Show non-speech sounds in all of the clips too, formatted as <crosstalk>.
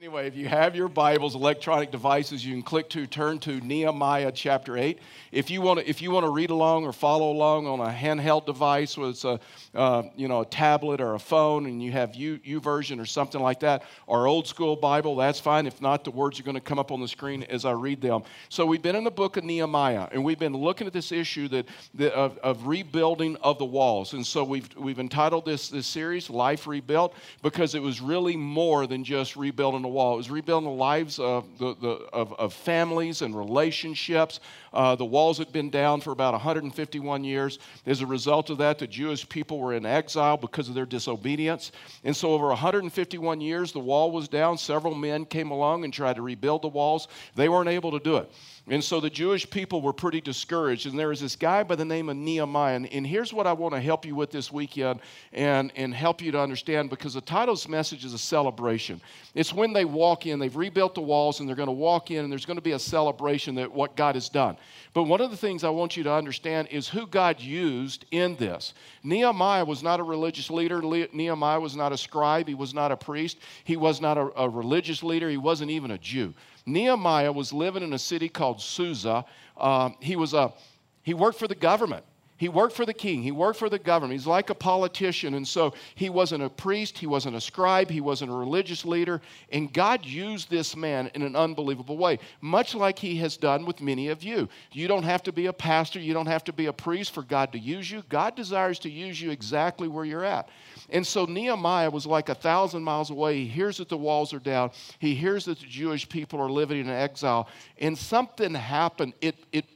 Anyway, if you have your Bibles, electronic devices, you can click to turn to Nehemiah chapter 8. If you want to, if you want to read along or follow along on a handheld device, whether it's a, uh, you know, a tablet or a phone, and you have U, version or something like that, or old school Bible, that's fine. If not, the words are going to come up on the screen as I read them. So we've been in the book of Nehemiah, and we've been looking at this issue that, that of, of rebuilding of the walls. And so we've, we've entitled this, this series, Life Rebuilt, because it was really more than just rebuilding wall. It was rebuilding the lives of, the, the, of, of families and relationships. Uh, the walls had been down for about 151 years. As a result of that, the Jewish people were in exile because of their disobedience. And so, over 151 years, the wall was down. Several men came along and tried to rebuild the walls. They weren't able to do it. And so the Jewish people were pretty discouraged. And there was this guy by the name of Nehemiah. And, here's what I want to help you with this weekend and, and help you to understand because the title's message is a celebration. It's when they walk in, they've rebuilt the walls, and they're going to walk in, and there's going to be a celebration that what God has done. But one of the things I want you to understand is who God used in this. Nehemiah was not a religious leader. Nehemiah was not a scribe. He was not a priest. He was not a, a religious leader. He wasn't even a Jew. Nehemiah was living in a city called Susa. Uh, he, was a, he worked for the government. He worked for the king. He worked for the government. He's like a politician. And so he wasn't a priest. He wasn't a scribe. He wasn't a religious leader. And God used this man in an unbelievable way, much like he has done with many of you. You don't have to be a pastor. You don't have to be a priest for God to use you. God desires to use you exactly where you're at. And so Nehemiah was like a thousand miles away. He hears that the walls are down. He hears that the Jewish people are living in exile. And something happened. It, it,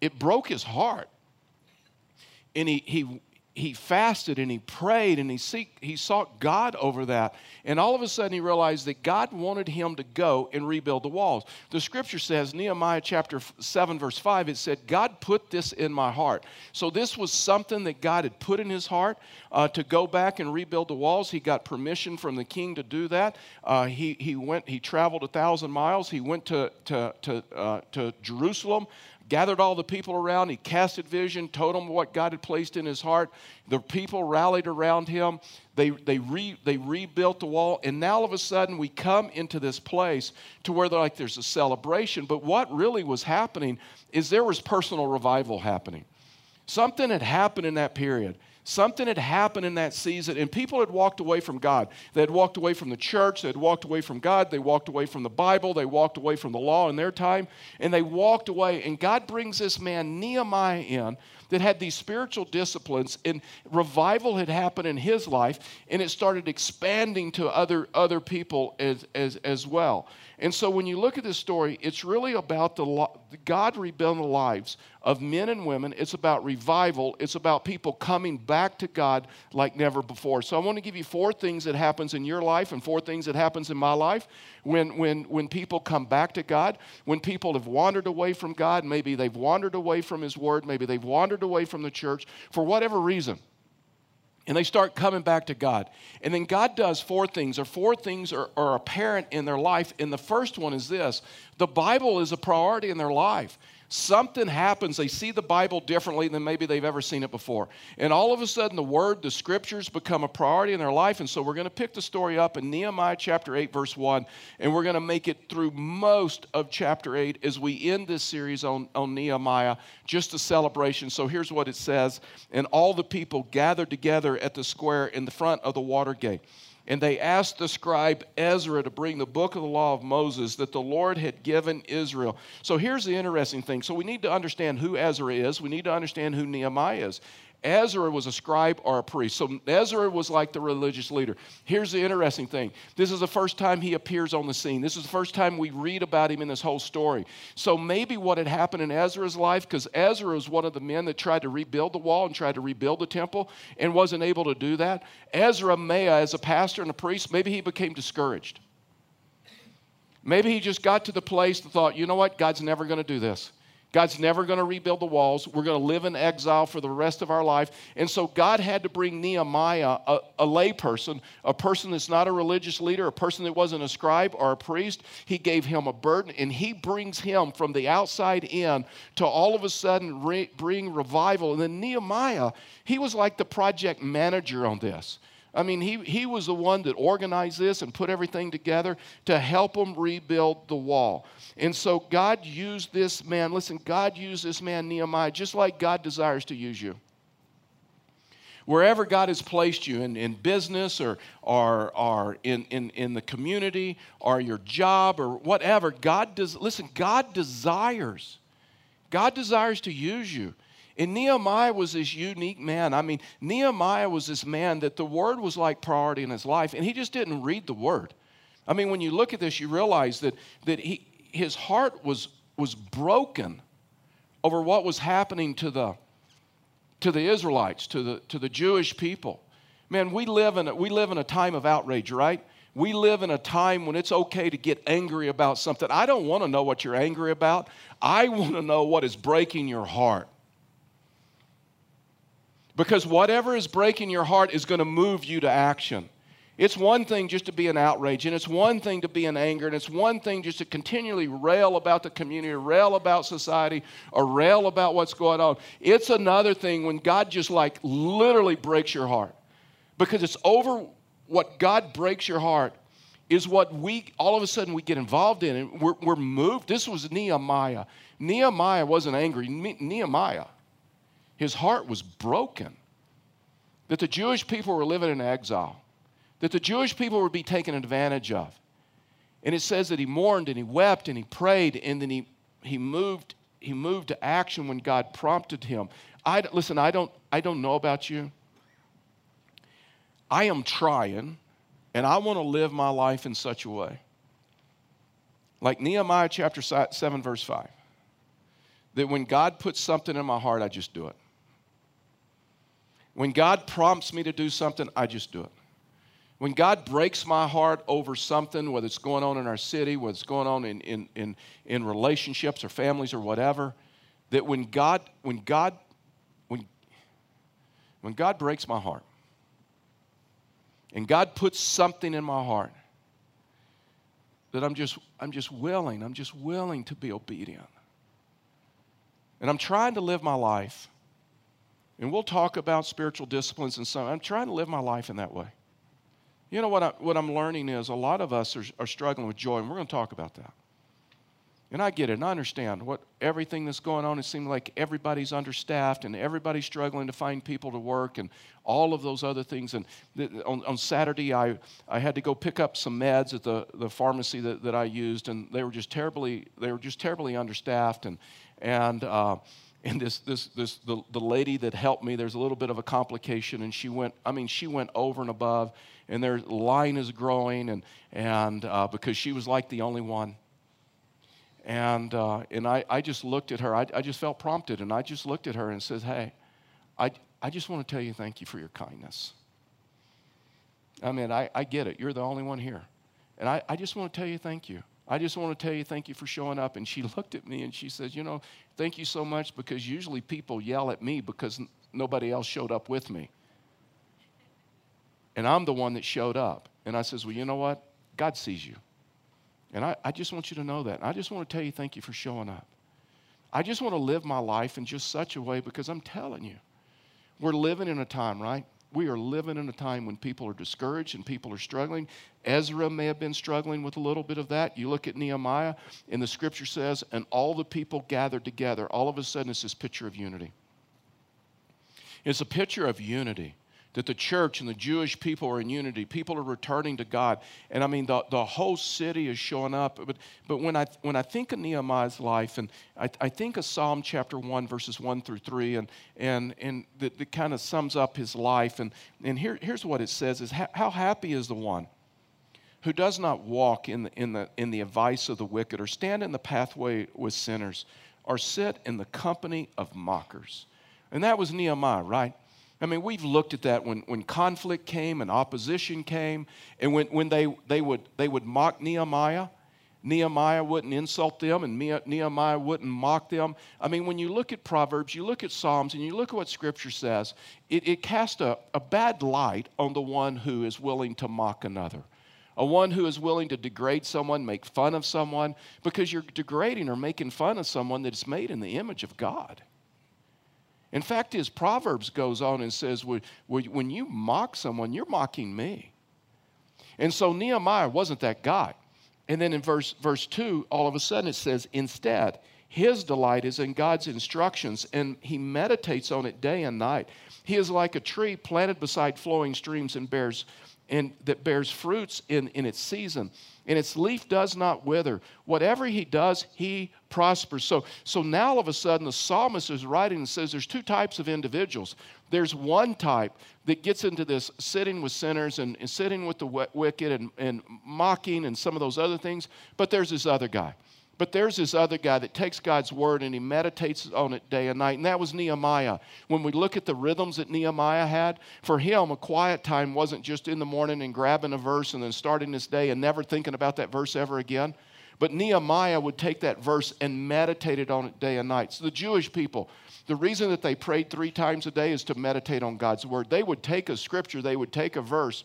it broke his heart. And he, he, he fasted and he prayed and he, seek, he sought God over that. And all of a sudden he realized that God wanted him to go and rebuild the walls. The scripture says, Nehemiah chapter 7, verse 5, it said, God put this in my heart. So this was something that God had put in his heart uh, to go back and rebuild the walls. He got permission from the king to do that. Uh, he, he went, he traveled a thousand miles. He went to, to, to, uh, to Jerusalem gathered all the people around. He casted vision, told them what God had placed in his heart. The people rallied around him. They, they, re, they rebuilt the wall. And now all of a sudden, we come into this place to where they're like there's a celebration. But what really was happening is there was personal revival happening. Something had happened in that period. Something had happened in that season, and people had walked away from God. They had walked away from the church, they had walked away from God, they walked away from the Bible, they walked away from the law in their time, and they walked away. And God brings this man, Nehemiah, in that had these spiritual disciplines, and revival had happened in his life, and it started expanding to other, other people as, as, as well. And so when you look at this story, it's really about the God rebuilding the lives of men and women. It's about revival. It's about people coming back to God like never before. So I want to give you four things that happens in your life and four things that happens in my life when, when, when people come back to God, when people have wandered away from God, maybe they've wandered away from His Word, maybe they've wandered away from the church for whatever reason and they start coming back to God. And then God does four things, or four things are, are, apparent in their life. And the first one is this the Bible is a priority in their life something happens. They see the Bible differently than maybe they've ever seen it before. And all of a sudden, the Word, the Scriptures become a priority in their life. And so we're going to pick the story up in Nehemiah chapter 8, verse 1, and we're going to make it through most of chapter 8 as we end this series on, on Nehemiah, just a celebration. So here's what it says And all the people gathered together at the square in the front of the water gate. And they asked the scribe Ezra to bring the book of the law of Moses that the Lord had given Israel. So here's the interesting thing. So we need to understand who Ezra is, we need to understand who Nehemiah is. Ezra was a scribe or a priest. So Ezra was like the religious leader. Here's the interesting thing this is the first time he appears on the scene. This is the first time we read about him in this whole story. So maybe what had happened in Ezra's life, because Ezra was one of the men that tried to rebuild the wall and tried to rebuild the temple and wasn't able to do that. Ezra may, as a pastor and a priest, maybe he became discouraged. Maybe he just got to the place and thought, you know what, God's never going to do this. God's never going to rebuild the walls. We're going to live in exile for the rest of our life. And so God had to bring Nehemiah, a, a layperson, a person that's not a religious leader, a person that wasn't a scribe or a priest. He gave him a burden, and he brings him from the outside in to all of a sudden re- bring revival. And then Nehemiah, he was like the project manager on this. I mean, he, he was the one that organized this and put everything together to help them rebuild the wall. And so God used this man, listen, God used this man, Nehemiah, just like God desires to use you. Wherever God has placed you in, in business or, or, or in, in, in the community or your job or whatever, God does, listen, God desires. God desires to use you. And Nehemiah was this unique man. I mean, Nehemiah was this man that the word was like priority in his life, and he just didn't read the word. I mean, when you look at this, you realize that, that he, his heart was, was broken over what was happening to the, to the Israelites, to the, to the Jewish people. Man, we live, in a, we live in a time of outrage, right? We live in a time when it's okay to get angry about something. I don't want to know what you're angry about. I want to know what is breaking your heart. Because whatever is breaking your heart is going to move you to action. It's one thing just to be in outrage, and it's one thing to be in anger, and it's one thing just to continually rail about the community, rail about society, or rail about what's going on. It's another thing when God just like literally breaks your heart. Because it's over what God breaks your heart is what we all of a sudden we get involved in, and we're, we're moved. This was Nehemiah. Nehemiah wasn't angry. Nehemiah, his heart was broken that the Jewish people were living in exile that the Jewish people would be taken advantage of. And it says that he mourned and he wept and he prayed and then he, he, moved, he moved to action when God prompted him. I, listen, I don't, I don't know about you. I am trying and I want to live my life in such a way. Like Nehemiah chapter 7, verse 5. That when God puts something in my heart, I just do it. When God prompts me to do something, I just do it. When God breaks my heart over something, whether it's going on in our city, whether it's going on in, in, in, in relationships or families or whatever, that when God, when God, when, when God breaks my heart, and God puts something in my heart, that I'm just, I'm just willing, I'm just willing to be obedient. And I'm trying to live my life. And we'll talk about spiritual disciplines and so I'm trying to live my life in that way. You know what, I, what I'm learning is a lot of us are, are struggling with joy, and we're going to talk about that. And I get it, and I understand what everything that's going on. It seems like everybody's understaffed, and everybody's struggling to find people to work, and all of those other things. And th- on, on, Saturday, I, I had to go pick up some meds at the, the pharmacy that, that I used, and they were just terribly they were just terribly understaffed, and and uh, and this this this the, the lady that helped me there's a little bit of a complication and she went i mean she went over and above and their line is growing, and, and uh, because she was like the only one. And, uh, and I, I just looked at her, I, I just felt prompted, and I just looked at her and said, Hey, I, I just want to tell you thank you for your kindness. I mean, I, I get it. You're the only one here. And I, I just want to tell you thank you. I just want to tell you thank you for showing up. And she <laughs> looked at me and she says, You know, thank you so much because usually people yell at me because nobody else showed up with me. And I'm the one that showed up. And I says, Well, you know what? God sees you. And I, I just want you to know that. I just want to tell you thank you for showing up. I just want to live my life in just such a way because I'm telling you, we're living in a time, right? We are living in a time when people are discouraged and people are struggling. Ezra may have been struggling with a little bit of that. You look at Nehemiah, and the scripture says, and all the people gathered together. All of a sudden, it's this picture of unity. It's a picture of unity that the church and the Jewish people are in unity. People are returning to God. And I mean, the, the whole city is showing up. But, but when, I, when I think of Nehemiah's life, and I, I think of Psalm chapter 1, verses 1 through 3, and, and, and that, that kind of sums up his life. And, and here, here's what it says is how happy is the one who does not walk in the, in, the, in the advice of the wicked, or stand in the pathway with sinners, or sit in the company of mockers. And that was Nehemiah, right? I mean, we've looked at that when, when conflict came and opposition came, and when, when they, they, would, they would mock Nehemiah, Nehemiah wouldn't insult them and Nehemiah wouldn't mock them. I mean, when you look at Proverbs, you look at Psalms, and you look at what Scripture says, it, it casts a, a bad light on the one who is willing to mock another. A one who is willing to degrade someone, make fun of someone, because you're degrading or making fun of someone that is made in the image of God. In fact, his Proverbs goes on and says, when you mock someone, you're mocking me. And so Nehemiah wasn't that guy. And then in verse, verse 2, all of a sudden it says, instead, his delight is in God's instructions, and he meditates on it day and night. He is like a tree planted beside flowing streams and bears and that bears fruits in, in its season. And its leaf does not wither. Whatever he does he prospers. So so now all of a sudden the psalmist is writing and says there's two types of individuals. There's one type that gets into this sitting with sinners and, and sitting with the wicked and, and mocking and some of those other things but there's this other guy but there's this other guy that takes God's word and he meditates on it day and night, and that was Nehemiah. When we look at the rhythms that Nehemiah had, for him, a quiet time wasn't just in the morning and grabbing a verse and then starting this day and never thinking about that verse ever again. But Nehemiah would take that verse and meditated on it day and night. So the Jewish people, the reason that they prayed three times a day is to meditate on God's word. They would take a scripture, they would take a verse,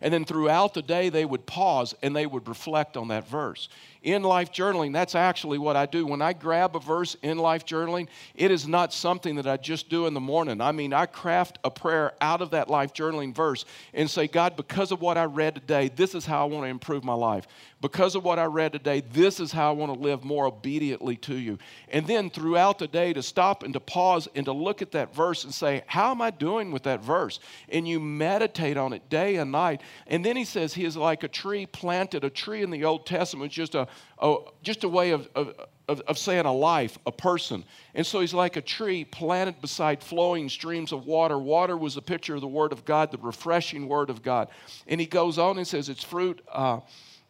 and then throughout the day, they would pause and they would reflect on that verse in life journaling, that's actually what I do. When I grab a verse in life journaling, it is not something that I just do in the morning. I mean, I craft a prayer out of that life journaling verse and say, God, because of what I read today, this is how I want to improve my life. Because of what I read today, this is how I want to live more obediently to you. And then throughout the day, to stop and to pause and to look at that verse and say, How am I doing with that verse? And you meditate on it day and night. And then he says, He is like a tree planted, a tree in the Old Testament, just a, a, just a way of, of, of, saying a life, a person. And so he's like a tree planted beside flowing streams of water. Water was a picture of the Word of God, the refreshing Word of God. And he goes on and says, Its fruit, uh,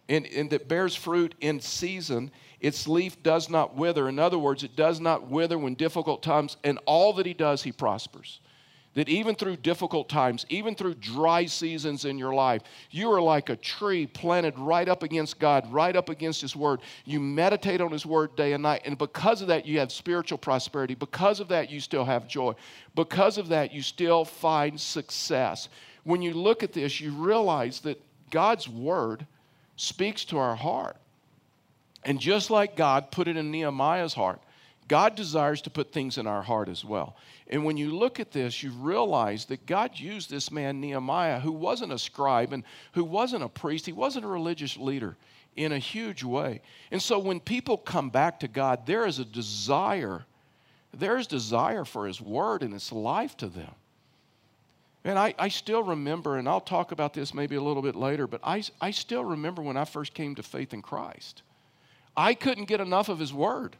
and, and that bears fruit in season. Its leaf does not wither. In other words, it does not wither when difficult times, and all that he does, he prospers that even through difficult times, even through dry seasons in your life, you are like a tree planted right up against God, right up against His Word. You meditate on His Word day and night. And because of that, you have spiritual prosperity. Because of that, you still have joy. Because of that, you still find success. When you look at this, you realize that God's Word speaks to our heart. And just like God put it in Nehemiah's heart, God desires to put things in our heart as well. And when you look at this, you realize that God used this man, Nehemiah, who wasn't a scribe and who wasn't a priest, he wasn't a religious leader in a huge way. And so when people come back to God, there is a desire, there is desire for his word and his life to them. And I, I still remember, and I'll talk about this maybe a little bit later, but I, I still remember when I first came to faith in Christ. I couldn't get enough of his word.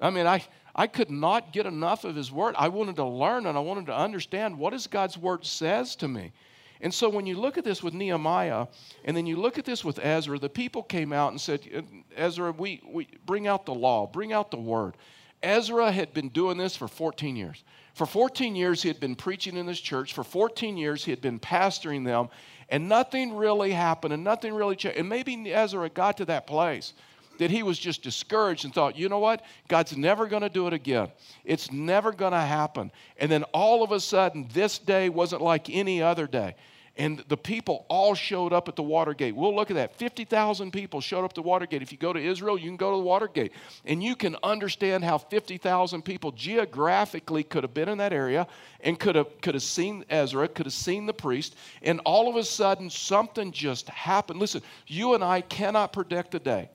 I mean, I, I could not get enough of his word. I wanted to learn and I wanted to understand what does God's word says to me. And so when you look at this with Nehemiah, and then you look at this with Ezra, the people came out and said, uh, Ezra, we, we bring out the law, bring out the word. Ezra had been doing this for 14 years. For 14 years, he had been preaching in this church. For 14 years, he had been pastoring them, and nothing really happened, and nothing really changed. And maybe Ezra got to that place that he was just discouraged and thought, you know what? God's never going to do it again. It's never going to happen. And then all of a sudden, this day wasn't like any other day. And the people all showed up at the Watergate. We'll look at that. 50,000 people showed up at the Watergate. If you go to Israel, you can go to the Watergate. And you can understand how 50,000 people geographically could have been in that area and could have, could have seen Ezra, could have seen the priest. And all of a sudden, something just happened. Listen, you and I cannot predict the day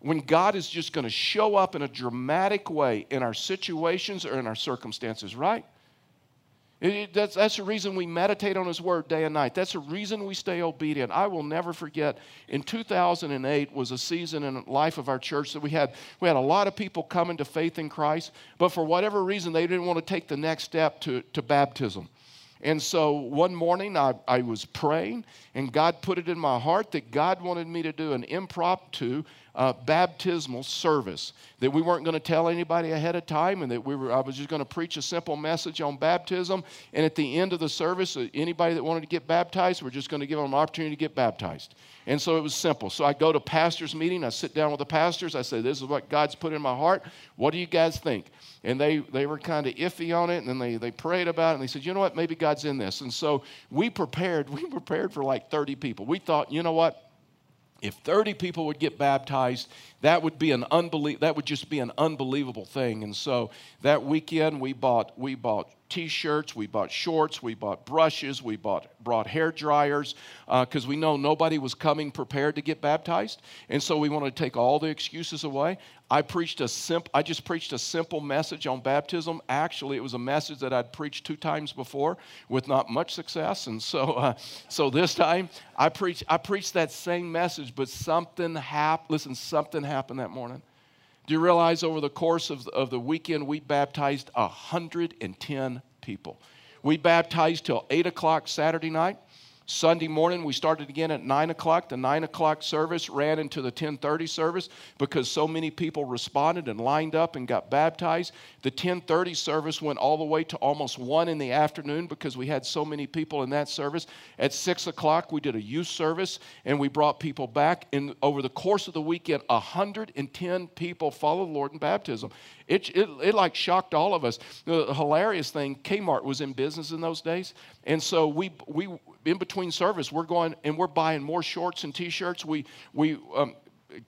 when God is just going to show up in a dramatic way in our situations or in our circumstances, right? It, that's, that's the reason we meditate on His Word day and night. That's the reason we stay obedient. I will never forget. In 2008 was a season in the life of our church that we had we had a lot of people coming to faith in Christ, but for whatever reason they didn't want to take the next step to, to baptism. And so one morning I, I was praying, and God put it in my heart that God wanted me to do an impromptu uh, baptismal service. That we weren't going to tell anybody ahead of time, and that we were, I was just going to preach a simple message on baptism. And at the end of the service, uh, anybody that wanted to get baptized, we're just going to give them an opportunity to get baptized. And so it was simple. So I go to pastor's meeting, I sit down with the pastors, I say, This is what God's put in my heart. What do you guys think? And they, they were kind of iffy on it, and then they, they prayed about it, and they said, You know what? Maybe God's in this. And so we prepared, <laughs> we prepared for like 30 people. We thought, you know what? If 30 people would get baptized, that would be an unbelie- that would just be an unbelievable thing. And so that weekend we bought we bought t-shirts, we bought shorts, we bought brushes, we bought brought hair dryers because uh, we know nobody was coming prepared to get baptized, and so we wanted to take all the excuses away. I preached a simple I just preached a simple message on baptism. Actually, it was a message that I'd preached two times before with not much success, and so <laughs> uh, so this time I preached I preached that same message, but something happened. Listen, something happened that morning. Do you realize over the course of, of the weekend, we baptized 110 people? We baptized till 8 o'clock Saturday night. Sunday morning, we started again at 9 o'clock. The 9 o'clock service ran into the 1030 service because so many people responded and lined up and got baptized. The 1030 service went all the way to almost 1 in the afternoon because we had so many people in that service. At 6 o'clock, we did a youth service and we brought people back. And over the course of the weekend, 110 people followed the Lord in baptism. It, it, it like shocked all of us. The hilarious thing, Kmart was in business in those days. And so we, we in between service, we're going and we're buying more shorts and t-shirts. We, we, um,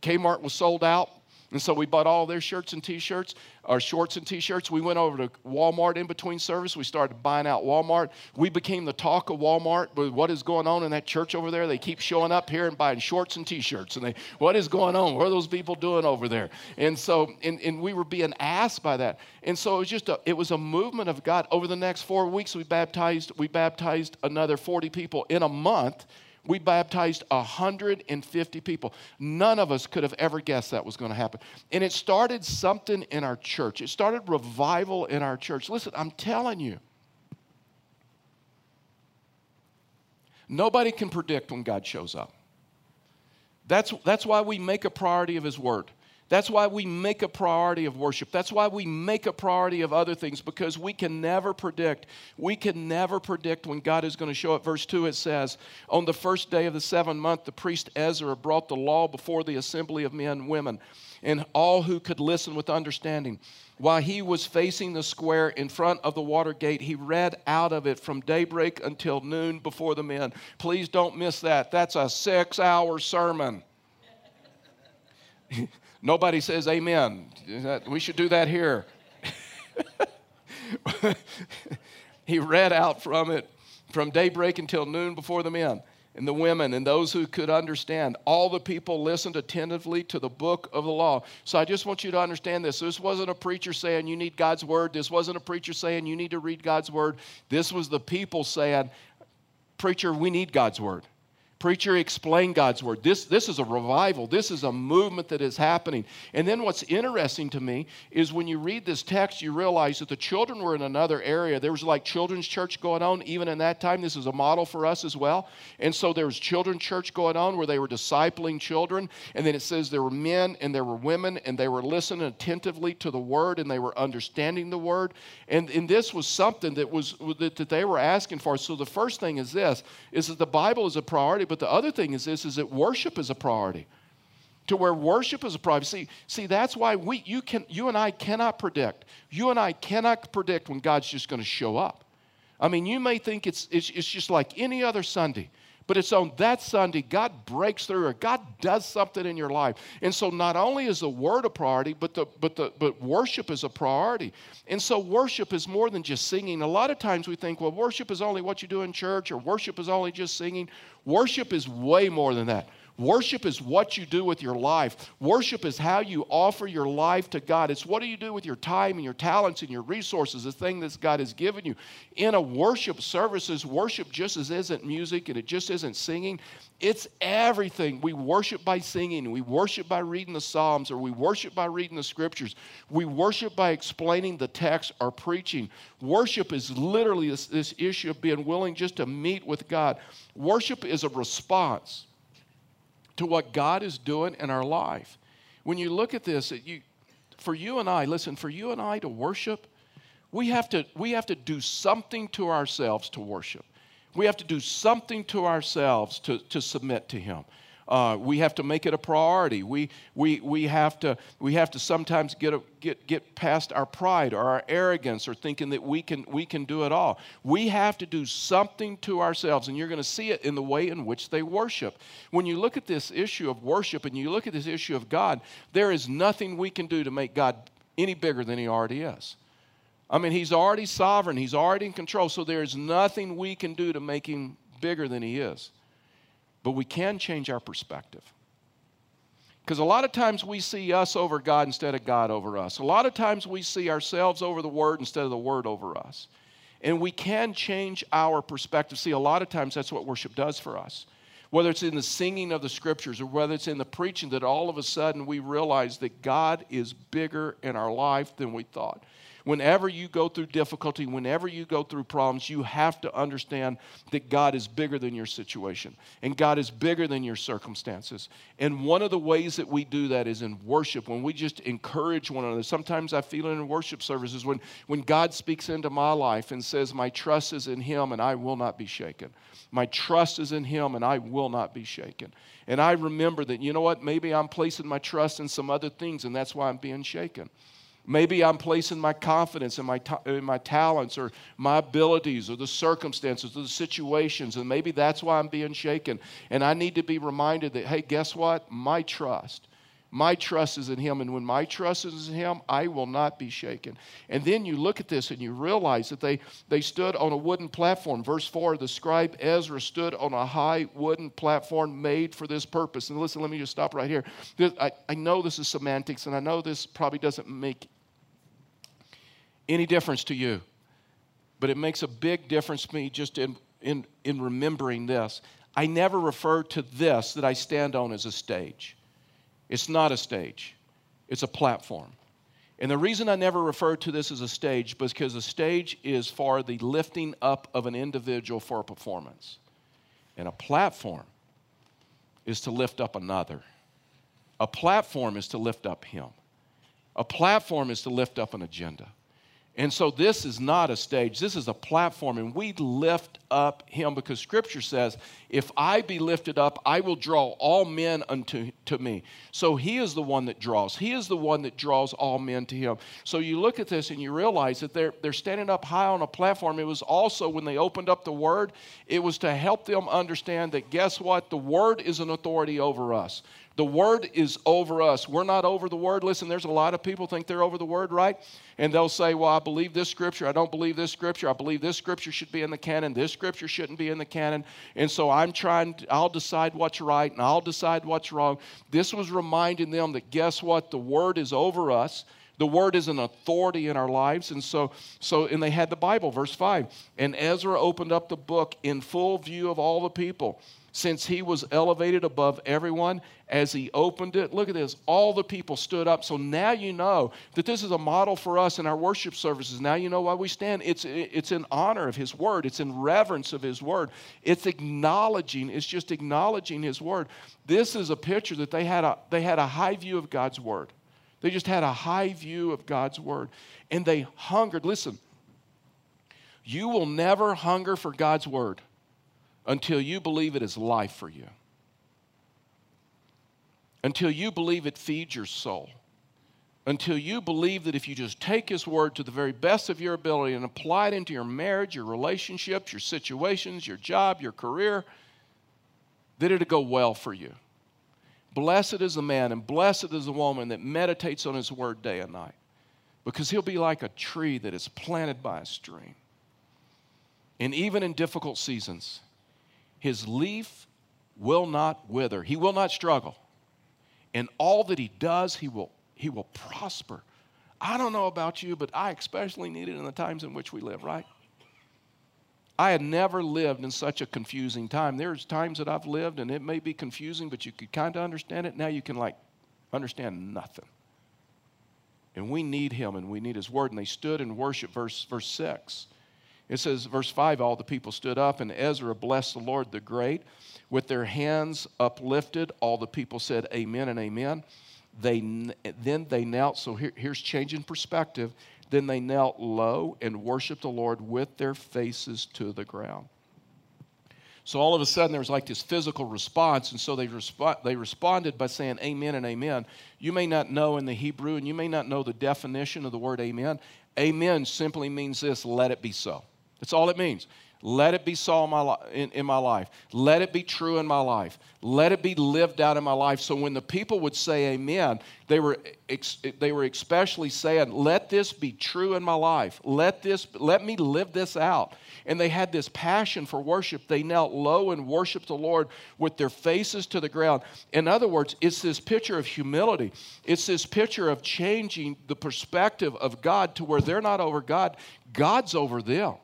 Kmart was sold out. And so we bought all their shirts and t-shirts, our shorts and t-shirts. We went over to Walmart in between service. We started buying out Walmart. We became the talk of Walmart with what is going on in that church over there. They keep showing up here and buying shorts and t-shirts. And they, what is going on? What are those people doing over there? And so, and, and we were being asked by that. And so it was just a, it was a movement of God. Over the next four weeks, we baptized, we baptized another 40 people in a month we baptized 150 people. None of us could have ever guessed that was going to happen. And it started something in our church. It started revival in our church. Listen, I'm telling you, nobody can predict when God shows up. That's, that's why we make a priority of His Word. That's why we make a priority of worship. That's why we make a priority of other things because we can never predict. We can never predict when God is going to show up. Verse 2 it says, On the first day of the seventh month, the priest Ezra brought the law before the assembly of men and women and all who could listen with understanding. While he was facing the square in front of the water gate, he read out of it from daybreak until noon before the men. Please don't miss that. That's a six hour sermon. <laughs> Nobody says amen. We should do that here. <laughs> he read out from it from daybreak until noon before the men and the women and those who could understand. All the people listened attentively to the book of the law. So I just want you to understand this. This wasn't a preacher saying you need God's word. This wasn't a preacher saying you need to read God's word. This was the people saying, Preacher, we need God's word. Preacher, explain God's word. This, this is a revival. This is a movement that is happening. And then what's interesting to me is when you read this text, you realize that the children were in another area. There was like children's church going on even in that time. This is a model for us as well. And so there was children's church going on where they were discipling children. And then it says there were men and there were women and they were listening attentively to the word and they were understanding the word. And, and this was something that was that, that they were asking for. So the first thing is this is that the Bible is a priority but the other thing is this is that worship is a priority. To where worship is a priority. See, see, that's why we you can you and I cannot predict. You and I cannot predict when God's just going to show up. I mean, you may think it's, it's, it's just like any other Sunday. But it's on that Sunday, God breaks through or God does something in your life. And so not only is the word a priority, but the but the but worship is a priority. And so worship is more than just singing. A lot of times we think, well, worship is only what you do in church, or worship is only just singing. Worship is way more than that. Worship is what you do with your life. Worship is how you offer your life to God. It's what do you do with your time and your talents and your resources, the thing that God has given you. In a worship services, worship just as isn't music and it just isn't singing. It's everything. We worship by singing, we worship by reading the Psalms, or we worship by reading the scriptures. We worship by explaining the text or preaching. Worship is literally this, this issue of being willing just to meet with God. Worship is a response to what God is doing in our life. When you look at this, you, for you and I, listen, for you and I to worship, we have to, we have to do something to ourselves to worship. We have to do something to ourselves to, to submit to Him. Uh, we have to make it a priority. We, we, we, have, to, we have to sometimes get, a, get, get past our pride or our arrogance or thinking that we can, we can do it all. We have to do something to ourselves, and you're going to see it in the way in which they worship. When you look at this issue of worship and you look at this issue of God, there is nothing we can do to make God any bigger than He already is. I mean, He's already sovereign, He's already in control, so there's nothing we can do to make Him bigger than He is. But we can change our perspective. Because a lot of times we see us over God instead of God over us. A lot of times we see ourselves over the Word instead of the Word over us. And we can change our perspective. See, a lot of times that's what worship does for us. Whether it's in the singing of the scriptures or whether it's in the preaching, that all of a sudden we realize that God is bigger in our life than we thought. Whenever you go through difficulty, whenever you go through problems, you have to understand that God is bigger than your situation and God is bigger than your circumstances. And one of the ways that we do that is in worship, when we just encourage one another. Sometimes I feel it in worship services when, when God speaks into my life and says, My trust is in Him and I will not be shaken. My trust is in Him and I will not be shaken. And I remember that, you know what, maybe I'm placing my trust in some other things and that's why I'm being shaken. Maybe I'm placing my confidence in my, in my talents or my abilities or the circumstances or the situations, and maybe that's why I'm being shaken. And I need to be reminded that, hey, guess what? My trust. My trust is in Him, and when my trust is in Him, I will not be shaken. And then you look at this and you realize that they, they stood on a wooden platform. Verse 4 the scribe Ezra stood on a high wooden platform made for this purpose. And listen, let me just stop right here. I, I know this is semantics, and I know this probably doesn't make any difference to you. But it makes a big difference to me just in, in, in remembering this. I never refer to this that I stand on as a stage. It's not a stage, it's a platform. And the reason I never refer to this as a stage is because a stage is for the lifting up of an individual for a performance. And a platform is to lift up another. A platform is to lift up him. A platform is to lift up an agenda. And so this is not a stage, this is a platform, and we lift up him because scripture says, If I be lifted up, I will draw all men unto to me. So he is the one that draws. He is the one that draws all men to him. So you look at this and you realize that they're, they're standing up high on a platform. It was also when they opened up the word, it was to help them understand that guess what? The word is an authority over us. The word is over us. We're not over the word. Listen, there's a lot of people think they're over the word, right? And they'll say, "Well, I believe this scripture. I don't believe this scripture. I believe this scripture should be in the canon. This scripture shouldn't be in the canon." And so I'm trying to, I'll decide what's right and I'll decide what's wrong. This was reminding them that guess what? The word is over us. The word is an authority in our lives. And so, so, and they had the Bible, verse 5. And Ezra opened up the book in full view of all the people since he was elevated above everyone as he opened it. Look at this. All the people stood up. So now you know that this is a model for us in our worship services. Now you know why we stand. It's, it's in honor of his word, it's in reverence of his word. It's acknowledging, it's just acknowledging his word. This is a picture that they had a, they had a high view of God's word. They just had a high view of God's word. And they hungered. Listen, you will never hunger for God's word until you believe it is life for you, until you believe it feeds your soul, until you believe that if you just take His word to the very best of your ability and apply it into your marriage, your relationships, your situations, your job, your career, that it'll go well for you. Blessed is the man and blessed is the woman that meditates on his word day and night, because he'll be like a tree that is planted by a stream. And even in difficult seasons, his leaf will not wither. He will not struggle. In all that he does, he will, he will prosper. I don't know about you, but I especially need it in the times in which we live, right? I had never lived in such a confusing time. There's times that I've lived and it may be confusing, but you could kind of understand it. Now you can like understand nothing. And we need him and we need his word. And they stood and worshiped, verse, verse 6. It says, verse 5 all the people stood up, and Ezra blessed the Lord the great. With their hands uplifted, all the people said, Amen and Amen. They, then they knelt. So here, here's changing perspective. Then they knelt low and worshiped the Lord with their faces to the ground. So all of a sudden there was like this physical response, and so they, resp- they responded by saying amen and amen. You may not know in the Hebrew, and you may not know the definition of the word amen. Amen simply means this let it be so. That's all it means. Let it be so in my, li- in, in my life. Let it be true in my life. Let it be lived out in my life. So when the people would say amen, they were, ex- they were especially saying, let this be true in my life. Let, this, let me live this out. And they had this passion for worship. They knelt low and worshiped the Lord with their faces to the ground. In other words, it's this picture of humility. It's this picture of changing the perspective of God to where they're not over God, God's over them.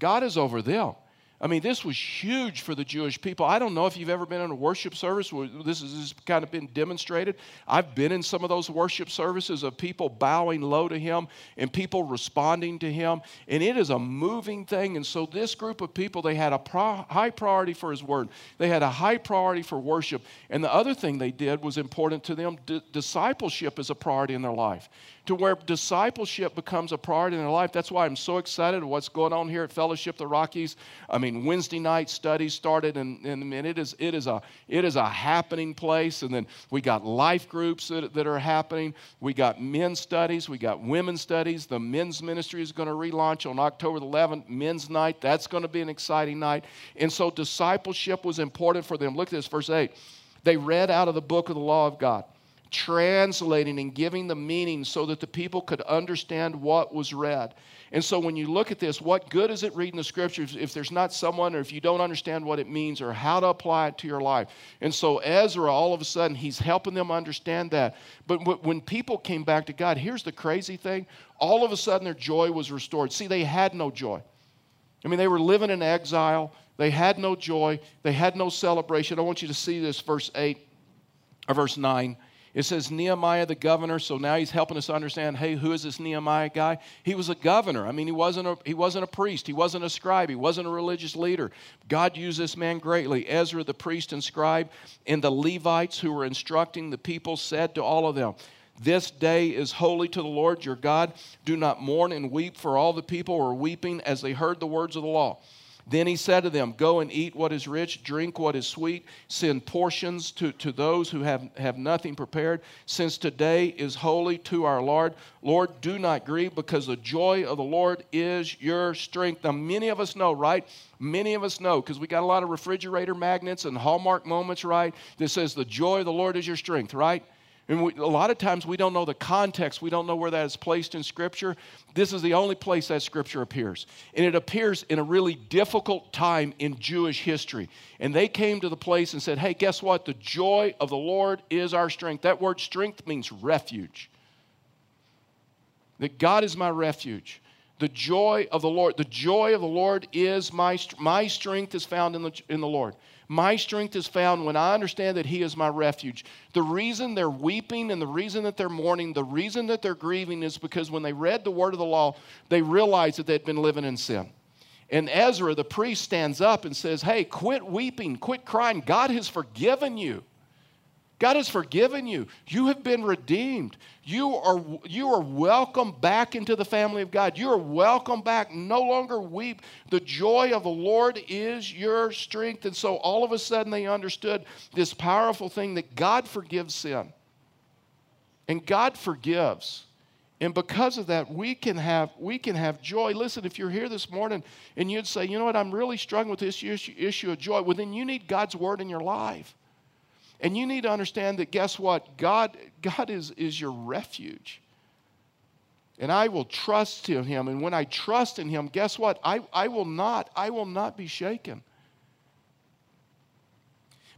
God is over them. I mean, this was huge for the Jewish people. I don't know if you've ever been in a worship service where this has kind of been demonstrated. I've been in some of those worship services of people bowing low to Him and people responding to Him, and it is a moving thing. And so, this group of people, they had a pro- high priority for His Word, they had a high priority for worship. And the other thing they did was important to them D- discipleship is a priority in their life to where discipleship becomes a priority in their life. That's why I'm so excited what's going on here at Fellowship the Rockies. I mean, Wednesday night studies started, and, and, and it, is, it, is a, it is a happening place. And then we got life groups that, that are happening. We got men's studies. We got women's studies. The men's ministry is going to relaunch on October 11th, men's night. That's going to be an exciting night. And so discipleship was important for them. Look at this, verse 8. They read out of the book of the law of God translating and giving the meaning so that the people could understand what was read. And so when you look at this, what good is it reading the scriptures if there's not someone or if you don't understand what it means or how to apply it to your life? And so Ezra, all of a sudden, he's helping them understand that. But when people came back to God, here's the crazy thing all of a sudden their joy was restored. See, they had no joy. I mean, they were living in exile. They had no joy. They had no celebration. I want you to see this, verse 8 or verse 9. It says Nehemiah the governor, so now he's helping us understand, hey, who is this Nehemiah guy? He was a governor. I mean, he wasn't a, he wasn't a priest, he wasn't a scribe, he wasn't a religious leader. God used this man greatly. Ezra the priest and scribe and the Levites who were instructing the people said to all of them, this day is holy to the Lord your God. Do not mourn and weep, for all the people were weeping as they heard the words of the law. Then he said to them, Go and eat what is rich, drink what is sweet, send portions to, to those who have, have nothing prepared, since today is holy to our Lord. Lord, do not grieve, because the joy of the Lord is your strength. Now, many of us know, right? Many of us know, because we got a lot of refrigerator magnets and Hallmark moments, right? That says, The joy of the Lord is your strength, right? And we, a lot of times we don't know the context, we don't know where that is placed in Scripture. This is the only place that Scripture appears. And it appears in a really difficult time in Jewish history. And they came to the place and said, hey, guess what? The joy of the Lord is our strength. That word strength means refuge. That God is my refuge. The joy of the Lord, the joy of the Lord is my, my strength is found in the, in the Lord. My strength is found when I understand that He is my refuge. The reason they're weeping and the reason that they're mourning, the reason that they're grieving is because when they read the word of the law, they realized that they'd been living in sin. And Ezra, the priest, stands up and says, Hey, quit weeping, quit crying. God has forgiven you. God has forgiven you. You have been redeemed. You are, you are welcome back into the family of God. You are welcome back. No longer weep. The joy of the Lord is your strength. And so all of a sudden they understood this powerful thing that God forgives sin. And God forgives. And because of that, we can have we can have joy. Listen, if you're here this morning and you'd say, you know what, I'm really struggling with this issue, issue of joy, well, then you need God's word in your life. And you need to understand that guess what? God, God is, is your refuge. And I will trust in him. And when I trust in him, guess what? I, I will not, I will not be shaken.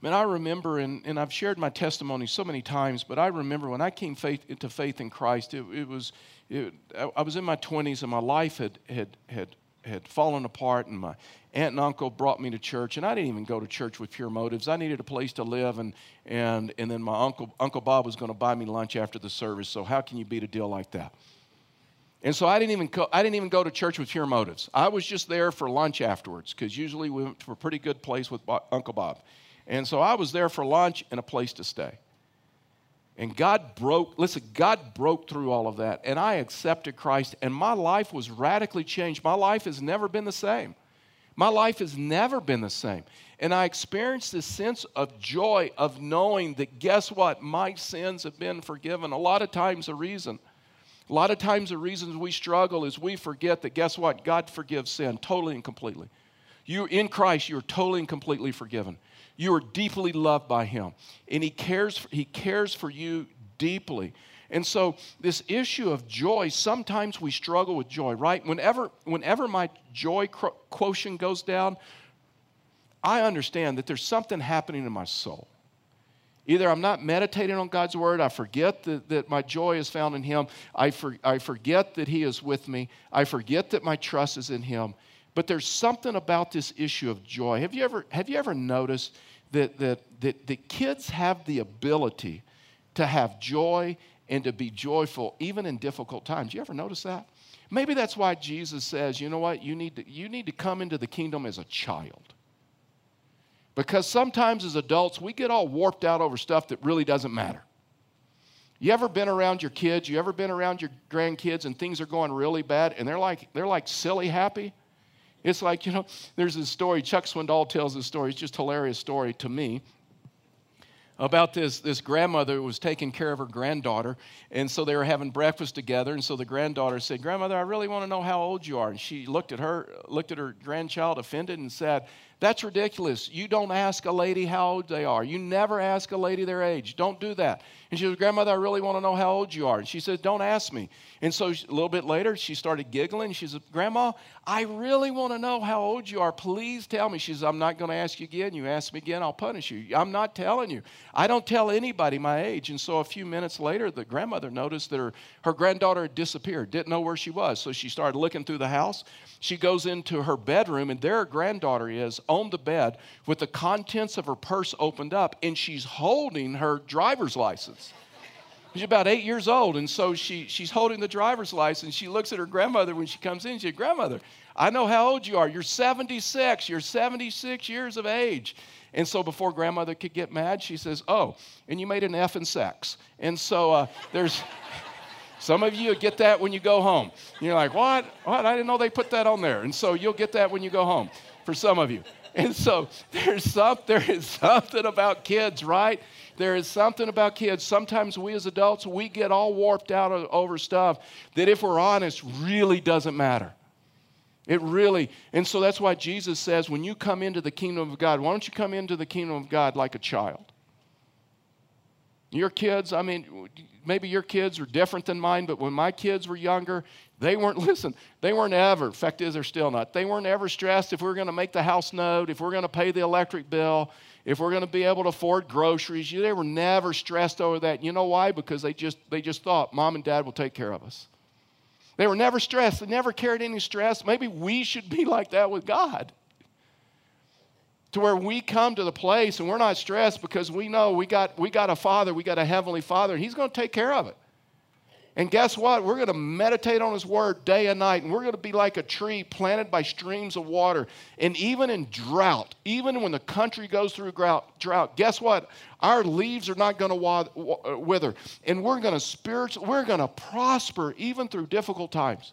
Man, I remember, and, and I've shared my testimony so many times, but I remember when I came faith, into faith in Christ, it, it was, it, I was in my 20s and my life had, had, had, had fallen apart and my aunt and uncle brought me to church, and I didn't even go to church with pure motives. I needed a place to live, and, and, and then my uncle, Uncle Bob was going to buy me lunch after the service, so how can you beat a deal like that? And so I didn't even go, I didn't even go to church with pure motives. I was just there for lunch afterwards because usually we went to a pretty good place with Uncle Bob. And so I was there for lunch and a place to stay. And God broke, listen, God broke through all of that. And I accepted Christ, and my life was radically changed. My life has never been the same. My life has never been the same. And I experienced this sense of joy of knowing that guess what? My sins have been forgiven. A lot of times, the reason, a lot of times, the reasons we struggle is we forget that guess what? God forgives sin totally and completely. You in Christ, you're totally and completely forgiven. You are deeply loved by Him, and He cares. He cares for you deeply. And so, this issue of joy, sometimes we struggle with joy, right? Whenever, whenever my joy quotient goes down, I understand that there's something happening in my soul. Either I'm not meditating on God's word, I forget that, that my joy is found in Him, I, for, I forget that He is with me, I forget that my trust is in Him. But there's something about this issue of joy. Have you ever, have you ever noticed that, that, that, that kids have the ability to have joy and to be joyful even in difficult times? You ever notice that? Maybe that's why Jesus says, you know what, you need to, you need to come into the kingdom as a child. Because sometimes as adults, we get all warped out over stuff that really doesn't matter. You ever been around your kids? You ever been around your grandkids and things are going really bad and they're like, they're like silly happy? It's like, you know, there's this story, Chuck Swindoll tells this story. It's just a hilarious story to me about this, this grandmother who was taking care of her granddaughter. And so they were having breakfast together. And so the granddaughter said, Grandmother, I really want to know how old you are. And she looked at her, looked at her grandchild offended and said, that's ridiculous. You don't ask a lady how old they are. You never ask a lady their age. Don't do that. And she says, Grandmother, I really want to know how old you are. And she says, Don't ask me. And so a little bit later, she started giggling. She said, Grandma, I really want to know how old you are. Please tell me. She says, I'm not going to ask you again. You ask me again, I'll punish you. I'm not telling you. I don't tell anybody my age. And so a few minutes later, the grandmother noticed that her, her granddaughter had disappeared, didn't know where she was. So she started looking through the house. She goes into her bedroom, and there her granddaughter is on the bed with the contents of her purse opened up, and she's holding her driver's license. She's about eight years old, and so she, she's holding the driver's license. She looks at her grandmother when she comes in. She said, Grandmother, I know how old you are. You're 76. You're 76 years of age. And so before grandmother could get mad, she says, Oh, and you made an F in sex. And so uh, there's. <laughs> Some of you get that when you go home. You're like, what? What? I didn't know they put that on there. And so you'll get that when you go home for some of you. And so <laughs> there's some, there is something about kids, right? There is something about kids. Sometimes we as adults, we get all warped out over stuff that, if we're honest, really doesn't matter. It really, and so that's why Jesus says, when you come into the kingdom of God, why don't you come into the kingdom of God like a child? Your kids, I mean, maybe your kids are different than mine, but when my kids were younger, they weren't, <laughs> listen, they weren't ever, fact is, they're still not, they weren't ever stressed if we are going to make the house note, if we're going to pay the electric bill, if we're going to be able to afford groceries. They were never stressed over that. You know why? Because they just, they just thought mom and dad will take care of us. They were never stressed. They never carried any stress. Maybe we should be like that with God to where we come to the place and we're not stressed because we know we got, we got a father, we got a heavenly father, and he's going to take care of it. And guess what? We're going to meditate on his word day and night, and we're going to be like a tree planted by streams of water. And even in drought, even when the country goes through drought, drought guess what? Our leaves are not going to wither. And we're going to spiritual, we're going to prosper even through difficult times.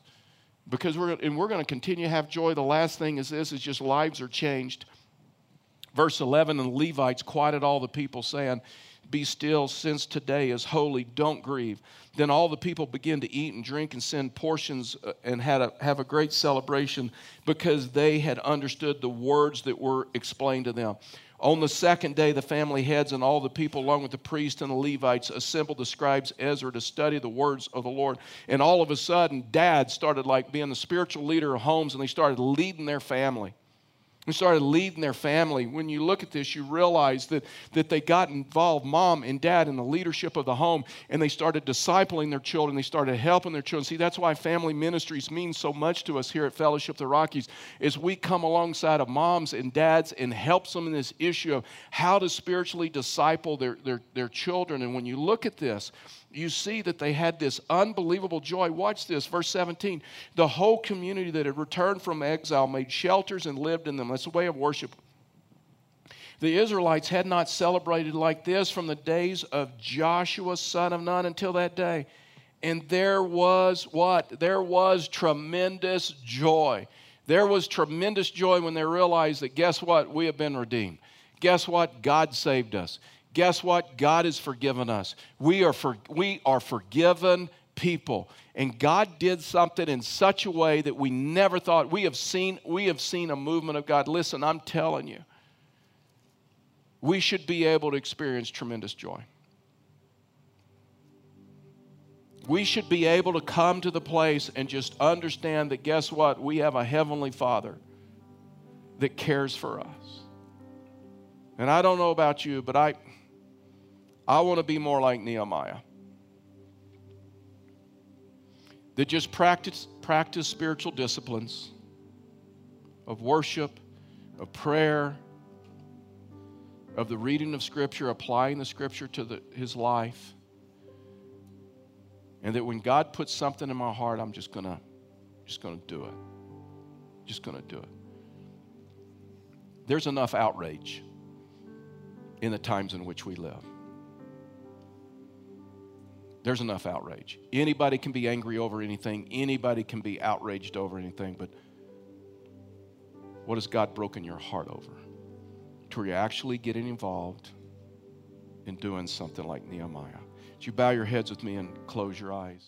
Because we're and we're going to continue to have joy. The last thing is this is just lives are changed Verse 11 And the Levites quieted all the people, saying, Be still, since today is holy, don't grieve. Then all the people began to eat and drink and send portions uh, and had a, have a great celebration because they had understood the words that were explained to them. On the second day, the family heads and all the people, along with the priests and the Levites, assembled the scribes Ezra to study the words of the Lord. And all of a sudden, dad started like being the spiritual leader of homes and they started leading their family and started leading their family. When you look at this, you realize that, that they got involved, mom and dad, in the leadership of the home, and they started discipling their children. They started helping their children. See, that's why family ministries mean so much to us here at Fellowship the Rockies, is we come alongside of moms and dads and helps them in this issue of how to spiritually disciple their, their, their children. And when you look at this, you see that they had this unbelievable joy. Watch this, verse 17. The whole community that had returned from exile made shelters and lived in them. That's a way of worship. The Israelites had not celebrated like this from the days of Joshua, son of Nun, until that day. And there was what? There was tremendous joy. There was tremendous joy when they realized that guess what? We have been redeemed. Guess what? God saved us. Guess what? God has forgiven us. We are, for, we are forgiven people. And God did something in such a way that we never thought. We have seen, we have seen a movement of God. Listen, I'm telling you, we should be able to experience tremendous joy. We should be able to come to the place and just understand that guess what? We have a heavenly Father that cares for us. And I don't know about you, but I, I want to be more like Nehemiah. That just practice, practice spiritual disciplines of worship, of prayer, of the reading of Scripture, applying the Scripture to the, his life. And that when God puts something in my heart, I'm just gonna, just gonna do it. Just gonna do it. There's enough outrage in the times in which we live. There's enough outrage. Anybody can be angry over anything, anybody can be outraged over anything, but what has God broken your heart over? To where you're actually getting involved in doing something like Nehemiah. Would you bow your heads with me and close your eyes?